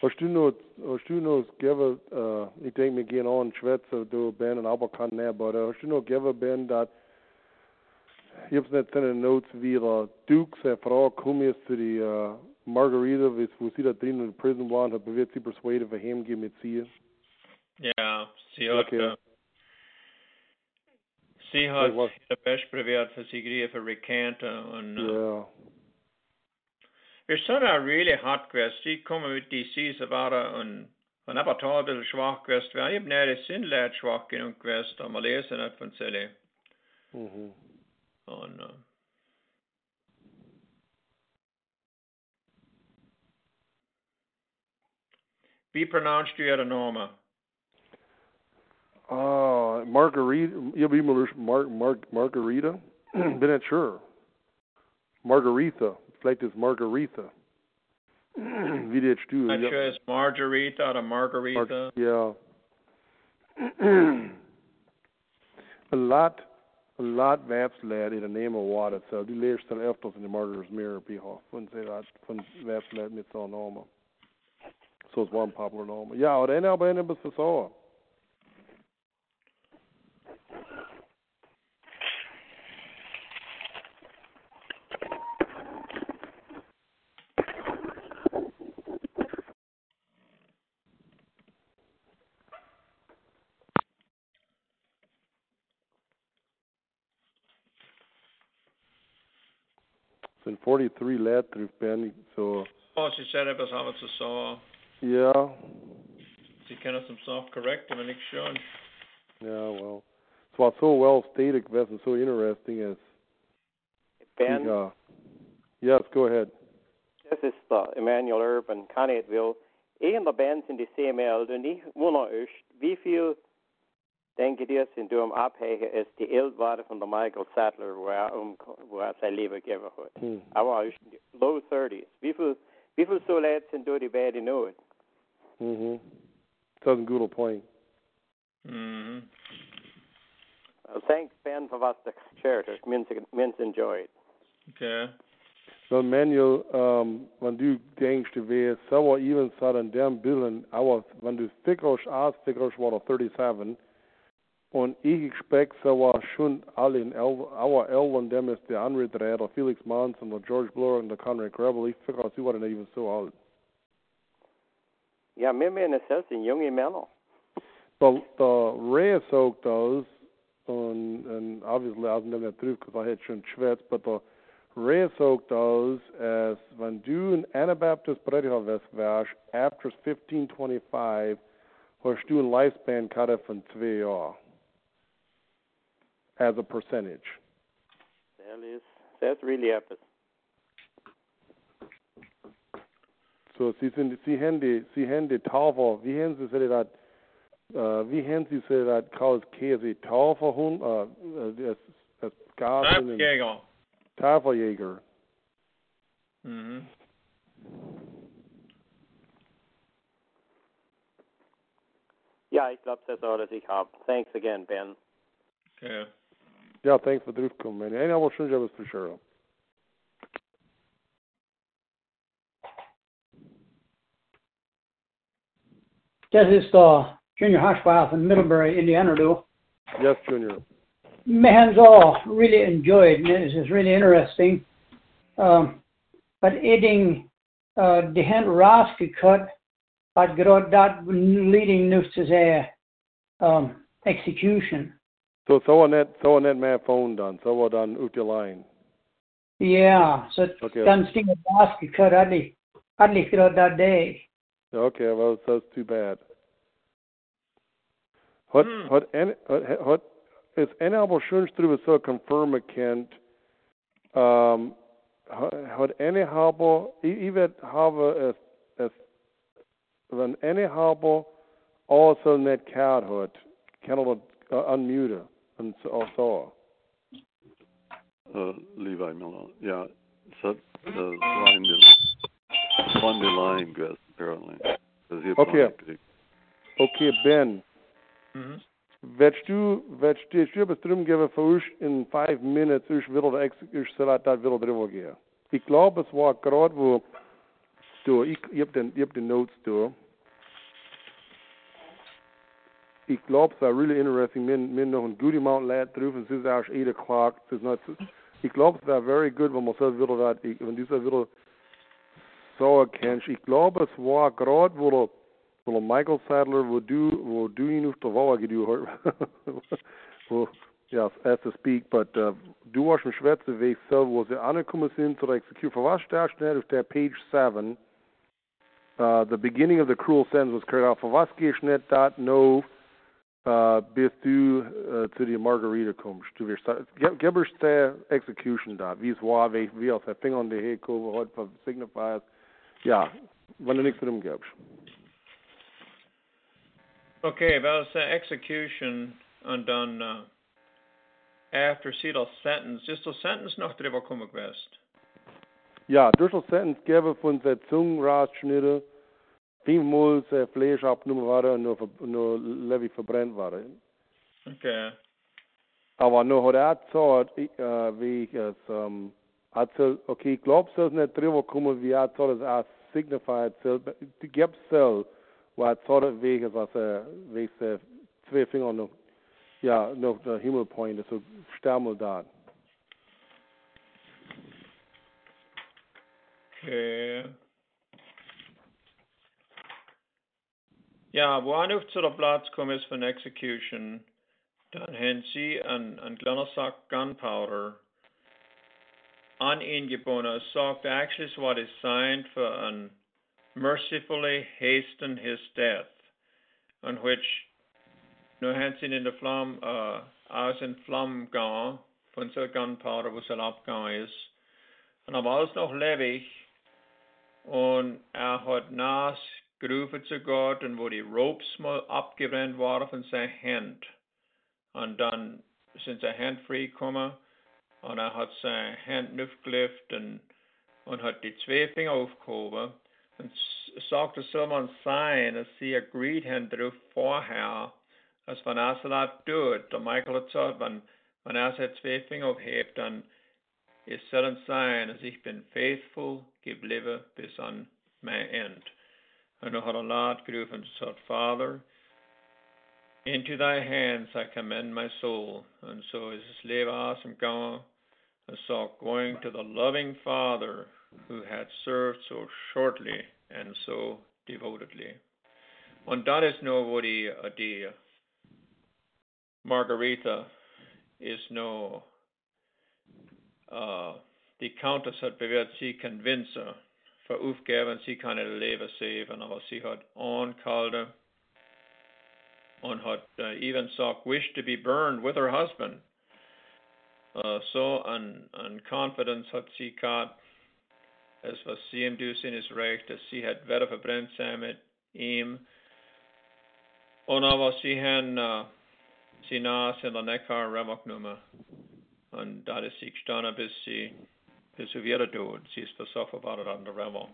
Als du nog, als du nog geven, uh, ik denk me geen aan schwätzen, du ben en aber kan ne, maar als du nog geven ben dat, je hebt net in de notes wie de Duke zijn vrouw kom je zu die uh, Margarita, wo sie da drin in der prison waren, hat bewirrt sie persuaded für heimgehen mit sie. Ja, sie hat, Okay. uh, sie hat det best för sig grejer för rekanta och uh, Ja. Vi så där really hot quest. De kommer ut DC så var det en en abatabel svag quest. Vi har ju när det sin lät svag i en quest om man läser det. Mhm. Och uh, Wie pronounced you a norma? Uh, Margarita, you'll be Mar Mar Margarita? Bin not sure. Margaretha. Vielleicht ist Margaretha. Wie dit du? Not ja. sure it's Margarita or Margarita. Ja. a lot, a lot vapslat in the name of water. So du leerst dan efters in de martyrs mirror behalf. Van ze dat van vapslat met zo'n normen. So it's one popular norm. Ja, och den är bara en bäst så. Sen 43 letter ben så Oh, she said it was how it's a saw. ja, She kind of some soft correct men ik sure. Yeah, well. So was so well stated gewesen, so interesting as Ben, Ja. Yes, go ahead. this is the Emmanuel Urban, Connetville. En av bands in de same eld, och ni vunna öst. Vi feel tänker det sin dum upphäge är det eld var det the Michael Sattler hvor jeg um hvor jeg sig lever giver hod. Hmm. I var öst low 30s. Vi feel vi feel så lätt sin då det bad i nåd. Mhm. Doesn't good point. Mhm. Uh, thanks Ben för vad det charter minns minns enjoyed. Okay. Så Manuel, um, wenn du denkst, du wärst sauer even satt an dem Billen, aber wenn du fickrosch aus, fickrosch war er 37, und ich expect sauer schon alle in El, our Elven, dem ist der der Felix Manz, der George Blower und der Conrad Grebel, ich sie waren nicht even so alt. Ja, mir menar selv sin junge männer. The, the Reyes Oak does, and, and obviously I wasn't that through because I had schon schwätzt, but the Reyes Oak does as when du an Anabaptist Prediger wärst, after 1525, hast du ein Lifespan karte von zwei Jahren. As a percentage. Det is that's really epic. So sie sind, sie haben die, sie haben die Tafel, wie haben sie sich das, äh, wie haben sie sich das kaus Käse Tafel, hun, äh, äh, das, das Gas in den Jäger. Tafeljäger. Mhm. Ja, ich glaube, that's all, was ich habe. Thanks again, Ben. Okay. Ja, thanks for the terugkomen, man. En aber schon was für sure. This is the junior school in Middlebury, Indiana, do. Yes, Junior. Man's all really enjoyed, and this is really interesting. Um, but eating uh, the hand raske cut, but grod that leading nu to say um, execution. Så så var net så var net med phone done. Så var den ut i line. Yeah, so Okay. den sting raske cut, I'd I'd that day. Okay, well that's too bad. Hat Hmm. hat en hat hat is en aber schön drüber so confirm Kent. Um hat eine habe ich wird habe es es wenn eine habe also net cat hat kann er uh, unmute and so also. uh, Levi Miller. Yeah, so the line the on the line guess apparently. Okay. Okay, Ben. Mhm. Willst du, willst du, ich würde es drum geben für uns in five minutes, ich will, ex- ich soll das will drüber gehen. Ich glaube, es war gerade, wo door. Ich, ich hab den, ich hab den Notes door. Ich glaube, es war really interesting. Min, min noch ein gute Amount lad und es ist erst 8 o'clock. Ich glaube, es war very good, wenn man so wieder, ich, wenn dieser wieder so erkennst. Ich glaube, es war gerade, wo der, wo der Michael Sattler, wo du, wo du ihn auf der Wahl gedu wo, ja, as to speak, but uh, du warst im Schwätze, ich so, wo sie angekommen sind zur Execution. Für was steht schnell auf der Page 7? Uh, the beginning of the cruel sentence was carried out. Für was gehst nicht dat no, uh, bis du uh, zu die Margarita kommst? Du wirst, der Execution da, wie es war, wie, wie aus der Finger die Hecke, heute für signifies. Ja, wenn du nichts gibst. Okay, wel, it's uh, execution und dann uh, after the sentence, just the sentence noch drüber kommen gewesen. Ja, durch das Sentence geben von der Zunge rausschnitte, vielmals äh, Fleisch abgenommen war und nur, nur Levi verbrennt war. Okay. Aber nur hat er gesagt, äh, wie ich es, ähm, so, okay, ich glaube, es ist nicht drüber kommen, wie er sagt, es als signified soll, gibt soll, wo er sagt, wie es, was er, wie es, zwei Finger noch, ja, noch der Himmel pointet, so sterben da. Okay. Upp till det plats kom is för execution, en, en kleiner gunpowder an ihn gebunden. Es sagt what is signed for an mercifully hasten his death, on which nu haben in der Flamme, uh, aus in Flamme gegangen, von so gunpowder, wo sie abgegangen ist. Und er war alles noch lebendig. Und er hat nass gerufen zu Gott und wo die Ropes mal abgebrannt waren von seiner Hand. Und dann sind seine Hand frei gekommen und er hat seine Hand aufgelegt und, und hat die zwei Finger aufgehoben. Und sagte, soll man sein, dass sie agreed haben darauf vorher, als wenn er das tut. Der Michael hat gesagt, wenn, wenn er seine zwei Finger aufhebt, dann es sein, dass ich bin faithful geblieben bis an mein End. Gerufen und gesagt, Father, into thy hands I commend my soul. And so aus dem Gang. Es going to the loving Father who had served so shortly and so devotedly. Und that is die, äh, die Margarita ist nur uh, die Countess hat bewährt sie für Aufgaben, sie kann ihr Leben sehen, aber sie hat angehalten und hat uh, even gesagt, wish to be burned with her husband. Uh, an confidence hat sie gehabt, es was sie ihm dusen ist recht, dass sie hat Wette verbrennt sein mit ihm. Und aber sie haben uh, sie nas in der Neckar Remok nummer. Und da ist sie gestanden, bis sie, bis sie wieder tut. Sie ist versoffen war an der Remmel.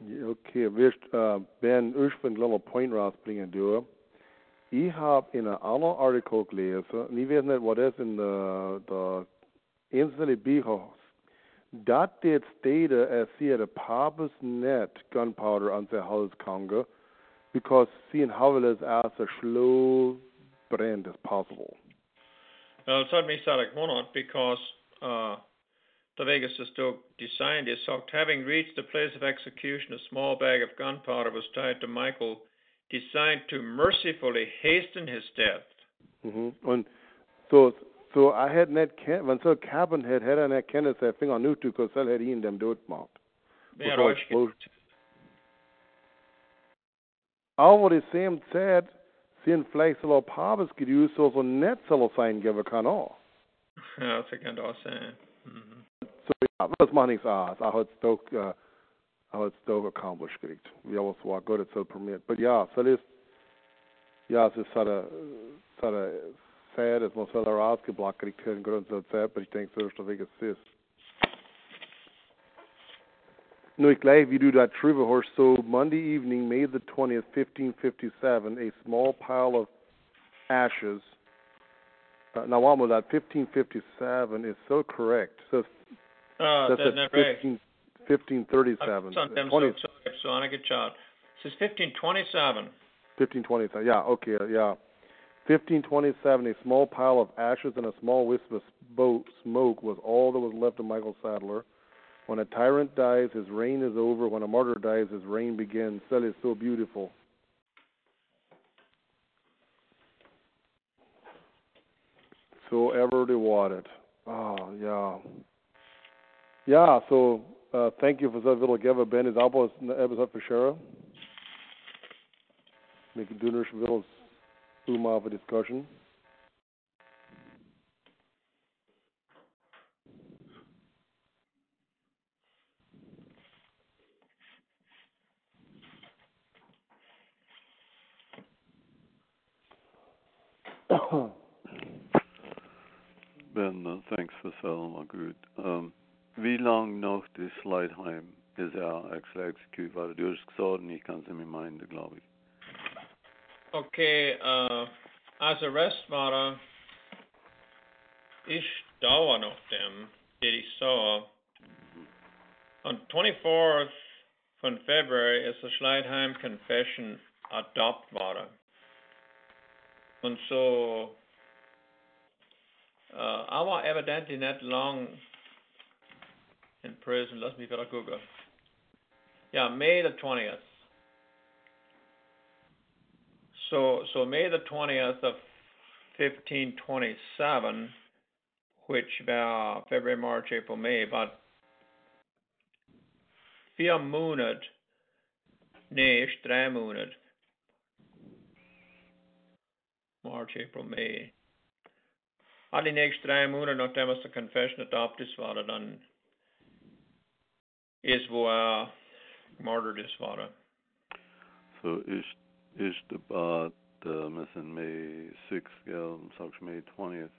Ja, Okay, wirst äh, øh, Ben er ich will ein kleiner Point rausbringen, du. Ich habe in einem anderen Artikel gelesen, ich weiß nicht, was das in der, der einzelnen Bücher Das did stated as sie a purpose net gunpowder on their house Congo because seeing how it is as er a slow brand as possible. Well, it me Sadak Monot because uh, the Vegas is still designed is so having reached the place of execution, a small bag of gunpowder was tied to Michael, designed to mercifully hasten his death. Mhm. Und so so I had net ken wenn so Cabin had had net kennis that thing on new to because that had ihn dem dort gemacht. Ja, Bevor Rausch- explosion. Aber die same Zeit sind vielleicht so ein Pabes gedüst, so so net soll es sein geben kann auch. Ja, das kann auch sein. So ja, das macht nichts aus. I had doch I had doch accomplished gekriegt. Wir haben es war gut, es soll permit. But ja, so ist ja, es ist so eine so eine sad, es muss halt rausgeblockt gekriegt werden, Grund so Zeit, aber ich denke, so ist der Weg es ist. Nur gleich, wie du da trivia horse, so Monday evening, May the 20th, 1557, a small pile of ashes. Uh, now, that 1557 is so correct. So Uh, That's den at är 15, 1537. Sånt dem 20, så så han är child. This is 1527. 1527. Yeah, okay, yeah. 1527, a small pile of ashes and a small wisp of smoke was all that was left of Michael Sattler. When a tyrant dies, his reign is over. When a martyr dies, his reign begins. That is so beautiful. So ever they wanted. Oh, yeah. Ja, so uh, thank you for that little give Ben is album episode for Shara. We can do this little zoom off a discussion. Ben, uh, thanks for my good. Um, wie lang nog de Schleitheim is actually execute war du ich kann es in meine Mind, ich. Okay, uh, arrest war ich dauer noch dem, die ich sah. On 24th von February ist der Schleitheim Confession adopt worden. Und so, uh, war evidently nicht long in prison. Lass mich wieder gucken. Yeah, May the 20th. So, so May the 20th of 1527, which about February, March, April, May, about vier Monate, nee, drei Monate. March, April, May. Alle die nächsten drei Monate, nachdem es der Confession adopted war, dann ist, wo er martyred ist, war. So ist ist about uh, missing May 6th, gell, sagst May 20th.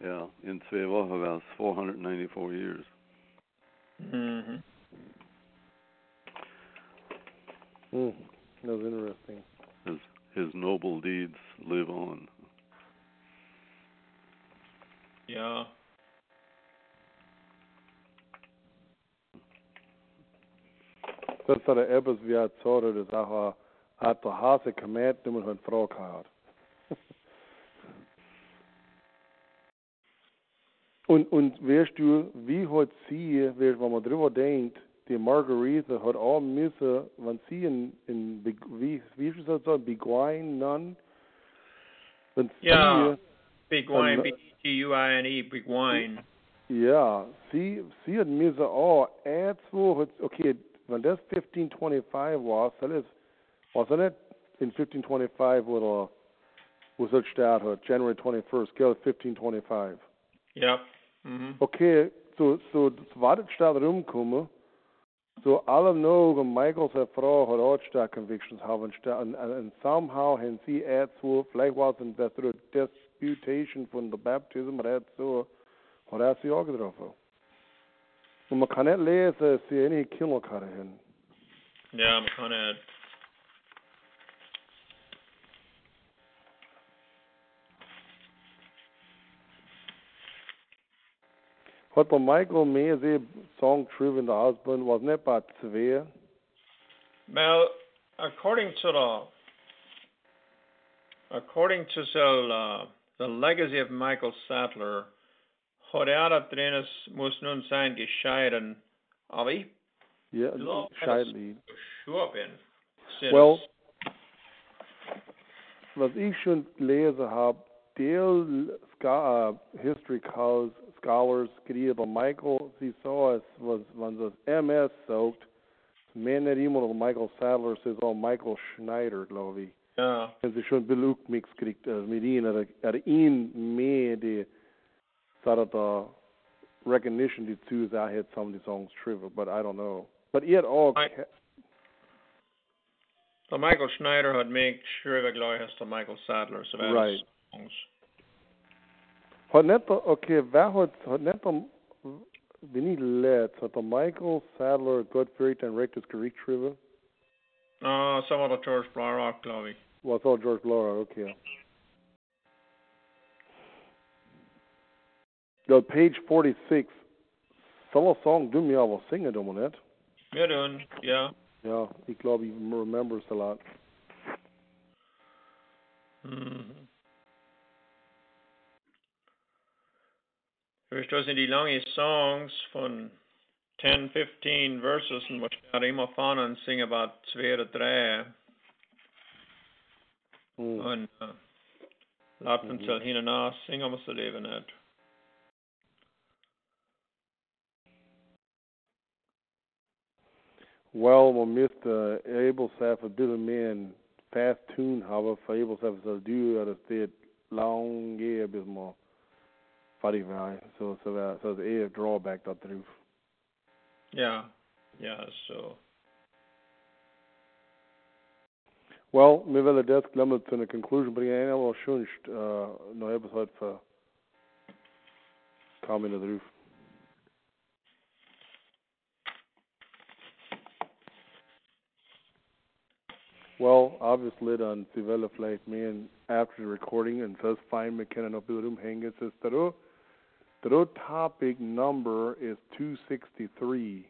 Ja, in zwei Wochen war es 494 years. Mm-hmm. Hmm, that was interesting. His his noble deeds live on. Ja. Das ist der etwas wie ein Zorro, das auch hat der Hase gemäht, nur eine Frau gehabt. Und, und weißt du, wie hat sie, wenn man drüber denkt, die Margarita hat all müssen, wenn sie in, in wie, wie ist das so, Beguine, Nun, wenn sie, Ja. Big wine, Um, B G U I N E, big wine. Ja, sie, sie hat so, oh, er zwei okay, wenn das 1525 war, soll es, was er nicht in 1525, wo der, wo es halt start hat, January 21st, gell, 1525. Yep. Mhm. Okay, so, so, das war das statt rumkommen, so alle noch, und Michael, seine Frau, stark Convictions haben, und, und somehow haben sie er zwei, vielleicht war ein bessere Disputation von der Baptism, er so, hat er sie auch getroffen. Und man kann nicht lesen, sie eine Kinderkarte haben. Ja, man kann nicht. Hat bei Michael mehr sie Song True in the Husband, was nicht bei zwei. Well, according to the according to the uh, the legacy of Michael Sattler, er da drin es muss nun sein gescheiden, aber ich glaube, Scheidlied. sure bin. Well, was ich schon gelesen habe, der uh, History calls Scholars bei Michael, es, was, das MS soaked. mehr nicht jemand oder Michael Sattler, says auch Michael Schneider, glaube ich. ja, Wenn sie schon Beluch mix kriegt, also mit ihnen, er, ihn mehr die, of the recognition die zu, that I had some of the songs trivia, but I don't know. But yet all, I- der Michael Schneider hat mich schreiben, glaube ich, als der Michael Sattler, so Right. Songs. Hat okay, wer hat, hat nicht der, wenn ich letzt, hat der Michael Sattler Gottfried ein rechtes Gericht geschrieben? Ah, some of the George Blaurock, glaube ich. Was auch George Laura, okay. The page 46, Fella Song du mir aber singen, du nicht? Wir tun, ja. Ja, ich glaube, ich remember es a lot. Mhm. Förstås sind die lange Songs von 10, 15 verses und was jag immer fan und sing about zwei oder drei Mm. und uh, lappen Mhm. till hinna na singa måste leva ned. Well, we missed uh, able saf a bit of men fast tune hava för able saf så du det sted lång ge bit vai så så där så det är drawback där through. Ja, ja, så. Well, vi vill det glömma till en conclusion bringa en eller sjunst uh, no episode för coming of the roof. Well, obviously on Civella Flight man after the recording and says fine McKinnon up in the room hanging says the topic number is two sixty three.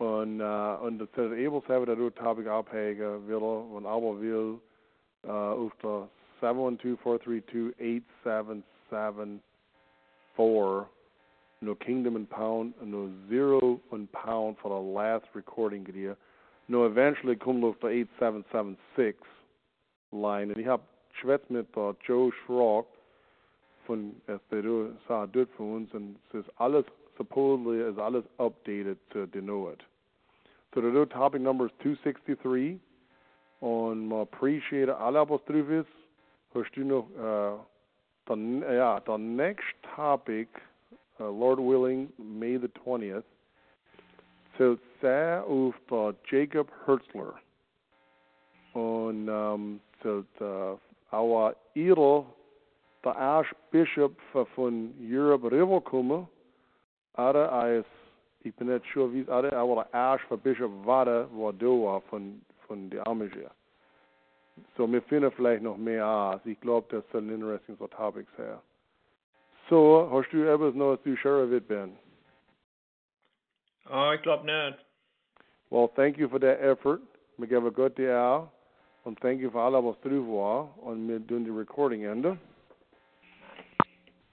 On uh on the says able to have the topic abhäga villa on aber will uh seven seven four no kingdom and pound no zero and pound for the last recording gear. No, eventually kom nog på 8776 line. En ik heb schwätzt mit uh, Joe Schrock von sa dut für uns und es ist alles supposedly is alles updated to denote it. So the topic number is 263 und man appreciate alle ist. Hörst du noch uh, the, ja, the next topic, uh, Lord willing, May the 20th, so sehr auf Jacob Hertzler. Und um, so uh, our Edel, der Archbishop von Europe rüberkommen, aber als, ich bin nicht sure, wie es aber der Archbishop war, war da von, von der Amish. So, wir finden vielleicht noch mehr aus. Ich glaube, das soll ein interesting so topics her. So, hast du etwas noch, was du sure wird, Ben? Ah, ich glaub nicht. Well, thank you for that effort. Wir geben Gott die Ehre und thank you für alle, was drauf war und wir tun die Recording ende.